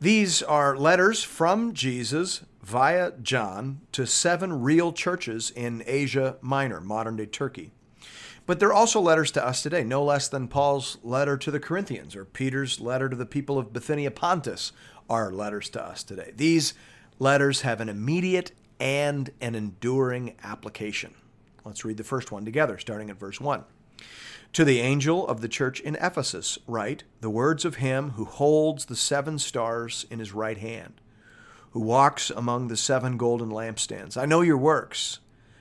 These are letters from Jesus via John to seven real churches in Asia Minor, modern day Turkey. But they're also letters to us today, no less than Paul's letter to the Corinthians or Peter's letter to the people of Bithynia Pontus are letters to us today. These letters have an immediate and an enduring application. Let's read the first one together, starting at verse 1. To the angel of the church in Ephesus, write the words of him who holds the seven stars in his right hand, who walks among the seven golden lampstands. I know your works,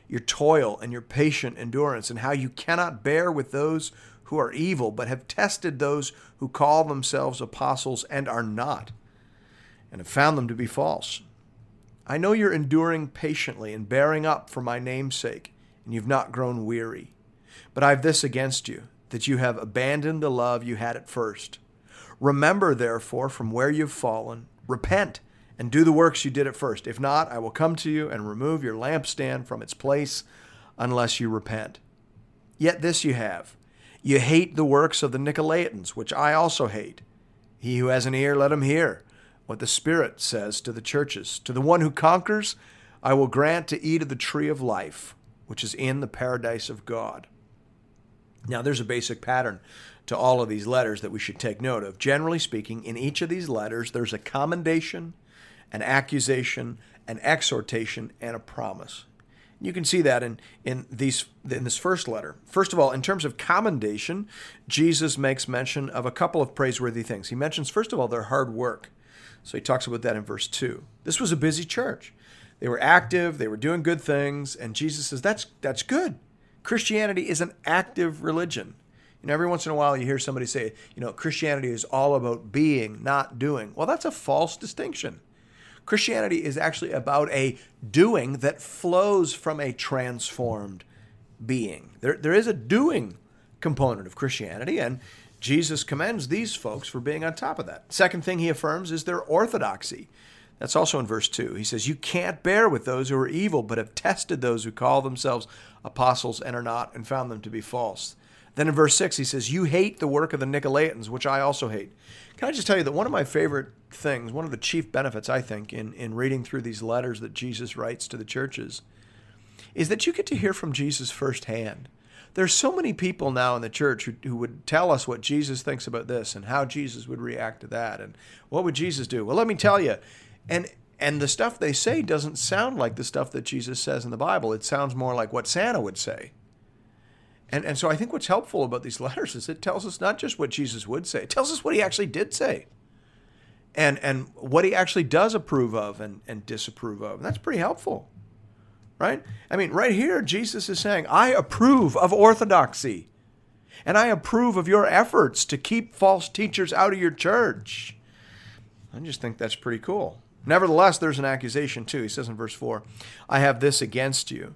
your toil, and your patient endurance, and how you cannot bear with those who are evil, but have tested those who call themselves apostles and are not, and have found them to be false. I know you're enduring patiently and bearing up for my name's sake, and you've not grown weary. But I have this against you, that you have abandoned the love you had at first. Remember, therefore, from where you've fallen, repent, and do the works you did at first. If not, I will come to you and remove your lampstand from its place unless you repent. Yet this you have you hate the works of the Nicolaitans, which I also hate. He who has an ear, let him hear what the Spirit says to the churches. To the one who conquers, I will grant to eat of the tree of life, which is in the paradise of God. Now, there's a basic pattern to all of these letters that we should take note of. Generally speaking, in each of these letters, there's a commendation, an accusation, an exhortation, and a promise. You can see that in, in these in this first letter. First of all, in terms of commendation, Jesus makes mention of a couple of praiseworthy things. He mentions, first of all, their hard work. So he talks about that in verse 2. This was a busy church. They were active, they were doing good things, and Jesus says, That's that's good. Christianity is an active religion. You know, every once in a while you hear somebody say, you know, Christianity is all about being, not doing. Well, that's a false distinction. Christianity is actually about a doing that flows from a transformed being. There, there is a doing component of Christianity, and Jesus commends these folks for being on top of that. Second thing he affirms is their orthodoxy. That's also in verse 2. He says, You can't bear with those who are evil, but have tested those who call themselves apostles and are not, and found them to be false. Then in verse 6, he says, You hate the work of the Nicolaitans, which I also hate. Can I just tell you that one of my favorite things, one of the chief benefits, I think, in, in reading through these letters that Jesus writes to the churches, is that you get to hear from Jesus firsthand. There's so many people now in the church who, who would tell us what Jesus thinks about this and how Jesus would react to that and what would Jesus do. Well, let me tell you, and and the stuff they say doesn't sound like the stuff that Jesus says in the Bible. It sounds more like what Santa would say. And, and so I think what's helpful about these letters is it tells us not just what Jesus would say, it tells us what he actually did say. And, and what he actually does approve of and, and disapprove of. And that's pretty helpful. Right? I mean, right here, Jesus is saying, I approve of orthodoxy. And I approve of your efforts to keep false teachers out of your church. I just think that's pretty cool. Nevertheless, there's an accusation too. He says in verse 4 I have this against you,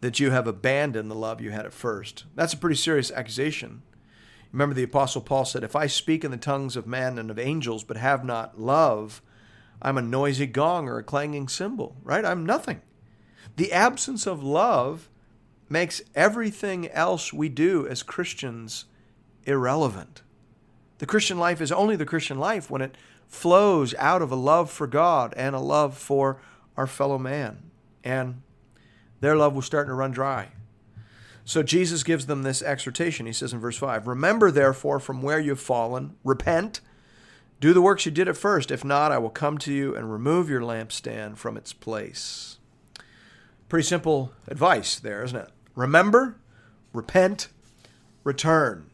that you have abandoned the love you had at first. That's a pretty serious accusation. Remember, the Apostle Paul said, If I speak in the tongues of men and of angels, but have not love, I'm a noisy gong or a clanging cymbal, right? I'm nothing. The absence of love makes everything else we do as Christians irrelevant. The Christian life is only the Christian life when it flows out of a love for God and a love for our fellow man. And their love was starting to run dry. So Jesus gives them this exhortation. He says in verse 5 Remember, therefore, from where you've fallen, repent, do the works you did at first. If not, I will come to you and remove your lampstand from its place. Pretty simple advice there, isn't it? Remember, repent, return.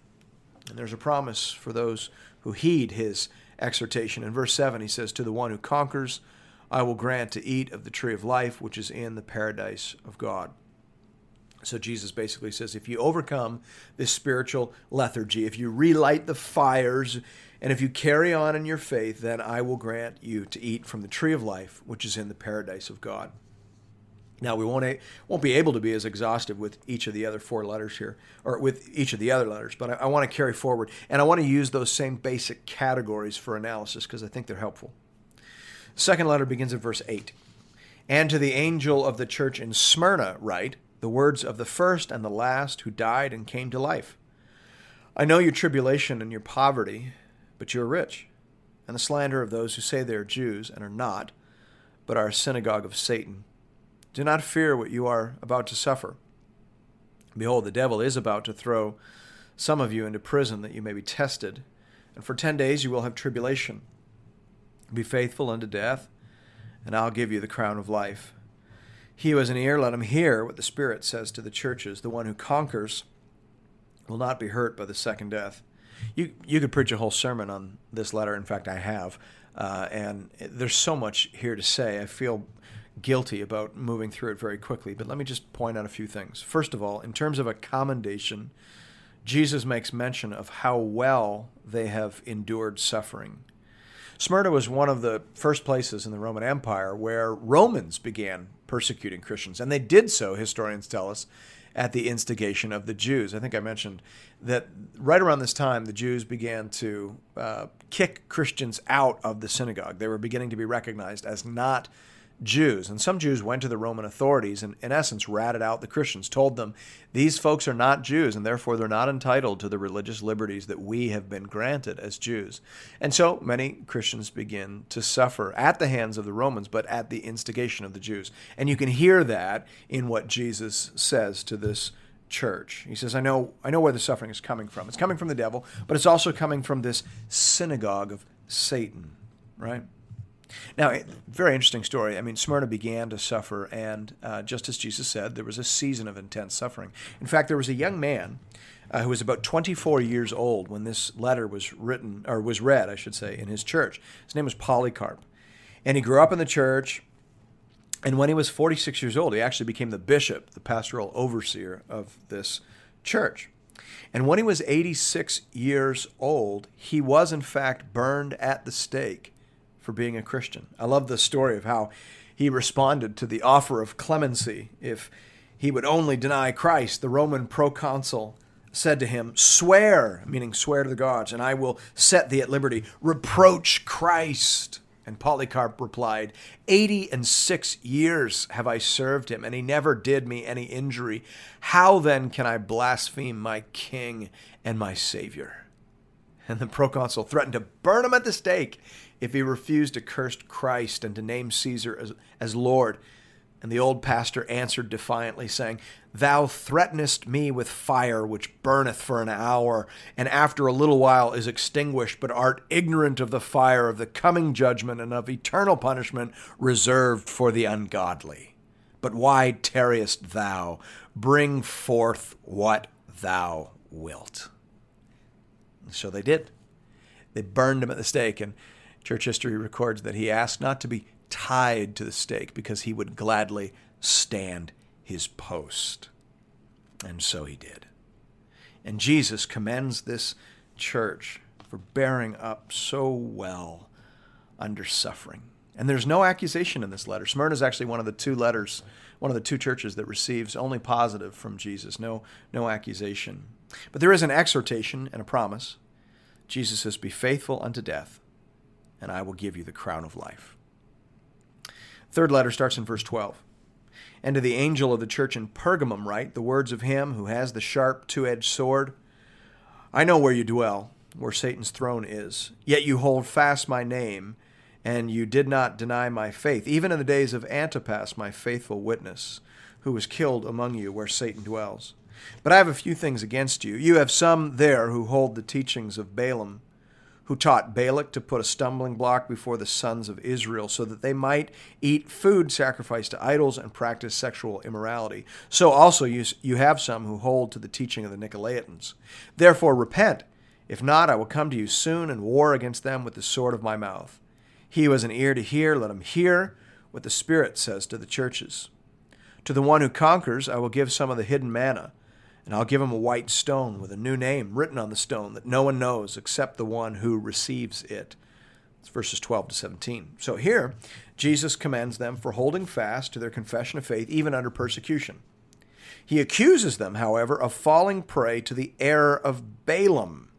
And there's a promise for those who heed his exhortation. In verse 7, he says, To the one who conquers, I will grant to eat of the tree of life, which is in the paradise of God. So Jesus basically says, if you overcome this spiritual lethargy, if you relight the fires And if you carry on in your faith, then I will grant you to eat from the tree of life, which is in the paradise of God. Now we won't won't be able to be as exhaustive with each of the other four letters here, or with each of the other letters, but I, I want to carry forward, and I want to use those same basic categories for analysis because I think they're helpful. Second letter begins at verse eight, and to the angel of the church in Smyrna write the words of the first and the last who died and came to life. I know your tribulation and your poverty, but you are rich, and the slander of those who say they are Jews and are not, but are a synagogue of Satan. Do not fear what you are about to suffer. Behold, the devil is about to throw some of you into prison that you may be tested, and for ten days you will have tribulation. Be faithful unto death, and I'll give you the crown of life. He who has an ear, let him hear what the Spirit says to the churches. The one who conquers will not be hurt by the second death. You, you could preach a whole sermon on this letter. In fact, I have. Uh, and there's so much here to say. I feel guilty about moving through it very quickly, but let me just point out a few things. First of all, in terms of a commendation, Jesus makes mention of how well they have endured suffering. Smyrna was one of the first places in the Roman Empire where Romans began persecuting Christians, and they did so, historians tell us, at the instigation of the Jews. I think I mentioned that right around this time, the Jews began to uh, kick Christians out of the synagogue. They were beginning to be recognized as not Jews. And some Jews went to the Roman authorities and, in essence, ratted out the Christians, told them, These folks are not Jews, and therefore they're not entitled to the religious liberties that we have been granted as Jews. And so many Christians begin to suffer at the hands of the Romans, but at the instigation of the Jews. And you can hear that in what Jesus says to this church. He says, I know, I know where the suffering is coming from. It's coming from the devil, but it's also coming from this synagogue of Satan, right? Now, very interesting story. I mean, Smyrna began to suffer, and uh, just as Jesus said, there was a season of intense suffering. In fact, there was a young man uh, who was about 24 years old when this letter was written, or was read, I should say, in his church. His name was Polycarp. And he grew up in the church. And when he was 46 years old, he actually became the bishop, the pastoral overseer of this church. And when he was 86 years old, he was in fact burned at the stake for being a Christian. I love the story of how he responded to the offer of clemency if he would only deny Christ. The Roman proconsul said to him, Swear, meaning swear to the gods, and I will set thee at liberty. Reproach Christ. And Polycarp replied, Eighty and six years have I served him, and he never did me any injury. How then can I blaspheme my king and my Savior? And the proconsul threatened to burn him at the stake if he refused to curse Christ and to name Caesar as, as Lord. And the old pastor answered defiantly, saying, Thou threatenest me with fire which burneth for an hour, and after a little while is extinguished, but art ignorant of the fire of the coming judgment and of eternal punishment reserved for the ungodly. But why tarriest thou? Bring forth what thou wilt. So they did. They burned him at the stake. And Church history records that he asked not to be tied to the stake because he would gladly stand his post. And so he did. And Jesus commends this church for bearing up so well under suffering. And there's no accusation in this letter. Smyrna is actually one of the two letters, one of the two churches that receives only positive from Jesus. No, no accusation. But there is an exhortation and a promise. Jesus says, Be faithful unto death, and I will give you the crown of life. Third letter starts in verse 12. And to the angel of the church in Pergamum write the words of him who has the sharp two edged sword I know where you dwell, where Satan's throne is, yet you hold fast my name, and you did not deny my faith, even in the days of Antipas, my faithful witness, who was killed among you where Satan dwells. But I have a few things against you. You have some there who hold the teachings of Balaam who taught Balak to put a stumbling block before the sons of Israel so that they might eat food sacrificed to idols and practice sexual immorality. So also you, you have some who hold to the teaching of the Nicolaitans. Therefore repent. If not, I will come to you soon and war against them with the sword of my mouth. He who has an ear to hear, let him hear what the Spirit says to the churches. To the one who conquers, I will give some of the hidden manna And I'll give him a white stone with a new name written on the stone that no one knows except the one who receives it. It's verses 12 to 17. So here, Jesus commends them for holding fast to their confession of faith even under persecution. He accuses them, however, of falling prey to the error of Balaam.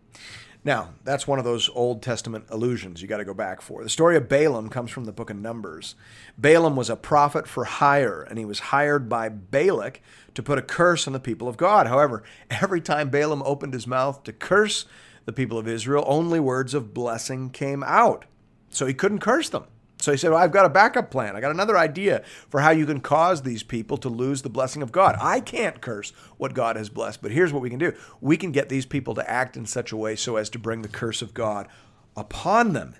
Now, that's one of those Old Testament allusions you got to go back for. The story of Balaam comes from the book of Numbers. Balaam was a prophet for hire, and he was hired by Balak to put a curse on the people of God. However, every time Balaam opened his mouth to curse the people of Israel, only words of blessing came out. So he couldn't curse them. So he said, Well, I've got a backup plan. I got another idea for how you can cause these people to lose the blessing of God. I can't curse what God has blessed, but here's what we can do we can get these people to act in such a way so as to bring the curse of God upon them.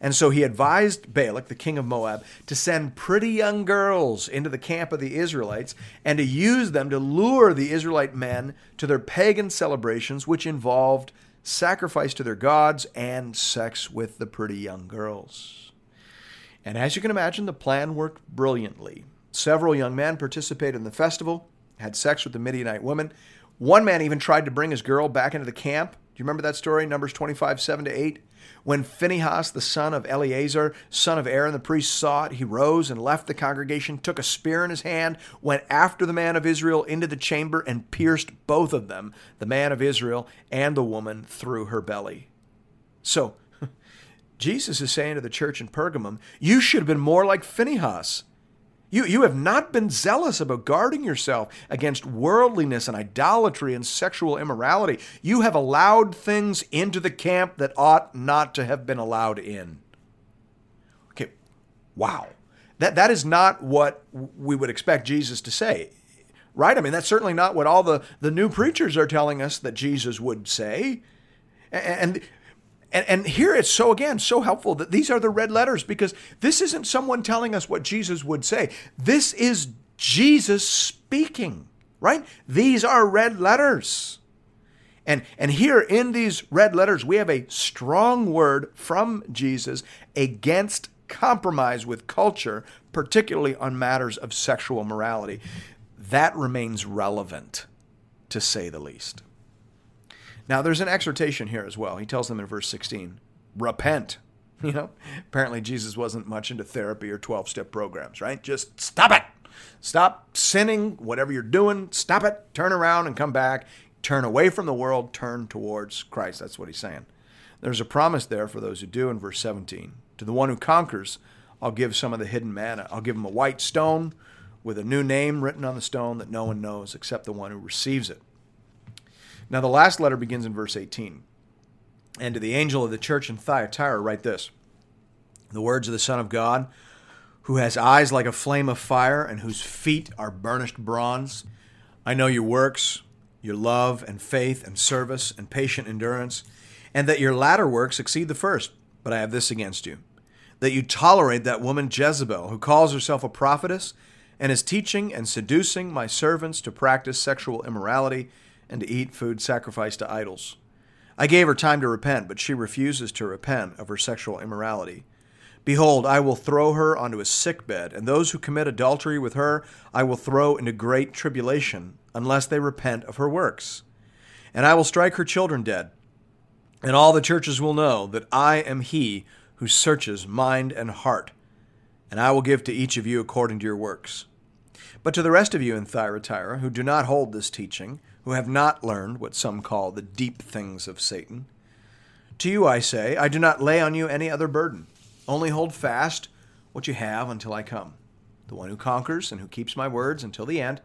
And so he advised Balak, the king of Moab, to send pretty young girls into the camp of the Israelites and to use them to lure the Israelite men to their pagan celebrations, which involved sacrifice to their gods and sex with the pretty young girls. And as you can imagine, the plan worked brilliantly. Several young men participated in the festival, had sex with the Midianite woman. One man even tried to bring his girl back into the camp. Do you remember that story, Numbers 25, 7 to 8? When Phinehas, the son of Eleazar, son of Aaron the priest, saw it, he rose and left the congregation, took a spear in his hand, went after the man of Israel into the chamber, and pierced both of them, the man of Israel and the woman, through her belly. So, Jesus is saying to the church in Pergamum, you should have been more like Phinehas. You, you have not been zealous about guarding yourself against worldliness and idolatry and sexual immorality. You have allowed things into the camp that ought not to have been allowed in. Okay, wow. That, that is not what we would expect Jesus to say, right? I mean, that's certainly not what all the, the new preachers are telling us that Jesus would say. And, and and, and here it's so, again, so helpful that these are the red letters because this isn't someone telling us what Jesus would say. This is Jesus speaking, right? These are red letters. And, and here in these red letters, we have a strong word from Jesus against compromise with culture, particularly on matters of sexual morality. That remains relevant, to say the least. Now, there's an exhortation here as well. He tells them in verse 16, repent. You know, apparently Jesus wasn't much into therapy or 12 step programs, right? Just stop it. Stop sinning, whatever you're doing, stop it, turn around and come back, turn away from the world, turn towards Christ. That's what he's saying. There's a promise there for those who do in verse 17. To the one who conquers, I'll give some of the hidden manna. I'll give him a white stone with a new name written on the stone that no one knows except the one who receives it. Now, the last letter begins in verse 18. And to the angel of the church in Thyatira, write this The words of the Son of God, who has eyes like a flame of fire and whose feet are burnished bronze. I know your works, your love and faith and service and patient endurance, and that your latter works exceed the first. But I have this against you that you tolerate that woman Jezebel, who calls herself a prophetess and is teaching and seducing my servants to practice sexual immorality and to eat food sacrificed to idols. I gave her time to repent, but she refuses to repent of her sexual immorality. Behold, I will throw her onto a sick bed, and those who commit adultery with her I will throw into great tribulation, unless they repent of her works. And I will strike her children dead, and all the churches will know that I am he who searches mind and heart, and I will give to each of you according to your works. But to the rest of you in Thyatira, who do not hold this teaching, who have not learned what some call the deep things of Satan. To you I say, I do not lay on you any other burden. Only hold fast what you have until I come. The one who conquers and who keeps my words until the end,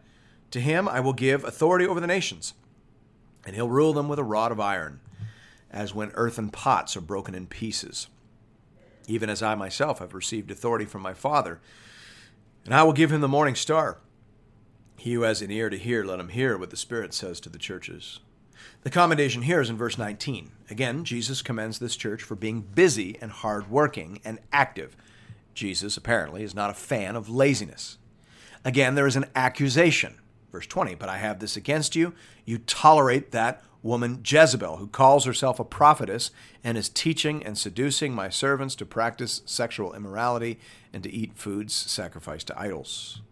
to him I will give authority over the nations, and he'll rule them with a rod of iron, as when earthen pots are broken in pieces. Even as I myself have received authority from my Father, and I will give him the morning star. He who has an ear to hear, let him hear what the Spirit says to the churches. The commendation here is in verse 19. Again, Jesus commends this church for being busy and hardworking and active. Jesus, apparently, is not a fan of laziness. Again, there is an accusation. Verse 20, but I have this against you. You tolerate that woman Jezebel, who calls herself a prophetess and is teaching and seducing my servants to practice sexual immorality and to eat foods sacrificed to idols.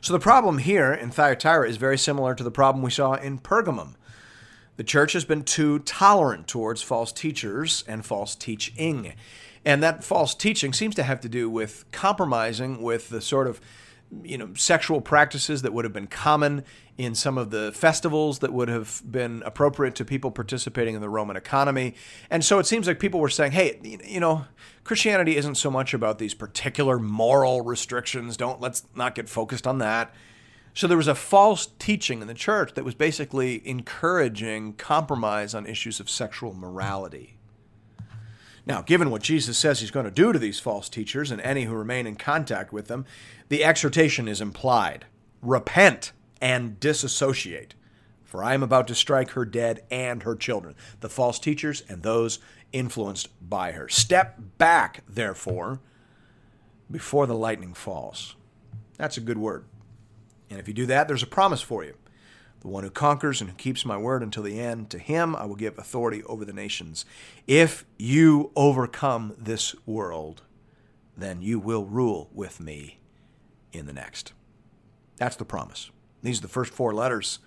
So the problem here in Thyatira is very similar to the problem we saw in Pergamum. The church has been too tolerant towards false teachers and false teaching. And that false teaching seems to have to do with compromising with the sort of you know sexual practices that would have been common in some of the festivals that would have been appropriate to people participating in the Roman economy. And so it seems like people were saying, "Hey, you know, Christianity isn't so much about these particular moral restrictions. Don't let's not get focused on that." So there was a false teaching in the church that was basically encouraging compromise on issues of sexual morality. Now, given what Jesus says he's going to do to these false teachers and any who remain in contact with them, the exhortation is implied repent and disassociate, for I am about to strike her dead and her children, the false teachers and those influenced by her. Step back, therefore, before the lightning falls. That's a good word. And if you do that, there's a promise for you. The one who conquers and who keeps my word until the end, to him I will give authority over the nations. If you overcome this world, then you will rule with me in the next. That's the promise. These are the first four letters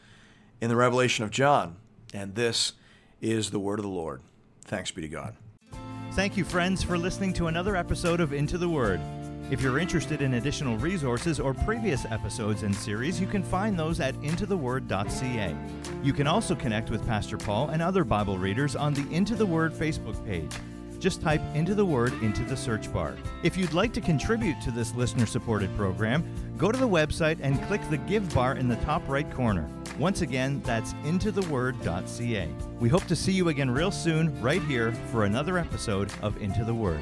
in the Revelation of John, and this is the word of the Lord. Thanks be to God. Thank you, friends, for listening to another episode of Into the Word. If you're interested in additional resources or previous episodes and series, you can find those at intotheword.ca. You can also connect with Pastor Paul and other Bible readers on the Into the Word Facebook page. Just type Into the Word into the search bar. If you'd like to contribute to this listener supported program, go to the website and click the Give bar in the top right corner. Once again, that's intotheword.ca. We hope to see you again real soon, right here, for another episode of Into the Word.